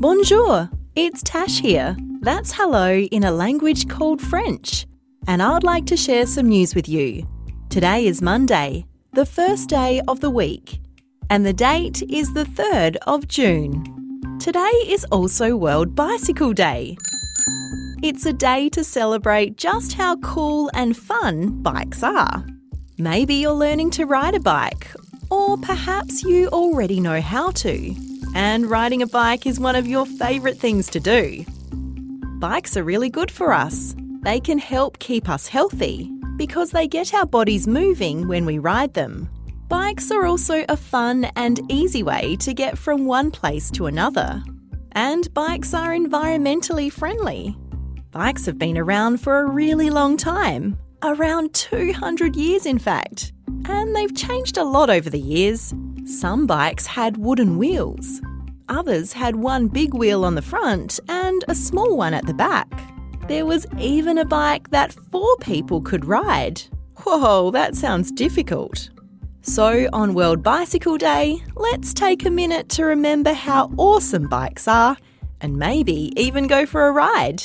Bonjour, it's Tash here. That's hello in a language called French. And I'd like to share some news with you. Today is Monday, the first day of the week, and the date is the 3rd of June. Today is also World Bicycle Day. It's a day to celebrate just how cool and fun bikes are. Maybe you're learning to ride a bike, or perhaps you already know how to and riding a bike is one of your favourite things to do. Bikes are really good for us. They can help keep us healthy because they get our bodies moving when we ride them. Bikes are also a fun and easy way to get from one place to another. And bikes are environmentally friendly. Bikes have been around for a really long time, around 200 years in fact, and they've changed a lot over the years. Some bikes had wooden wheels. Others had one big wheel on the front and a small one at the back. There was even a bike that four people could ride. Whoa, that sounds difficult. So, on World Bicycle Day, let's take a minute to remember how awesome bikes are and maybe even go for a ride.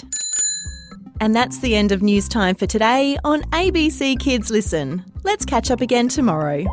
And that's the end of news time for today on ABC Kids Listen. Let's catch up again tomorrow.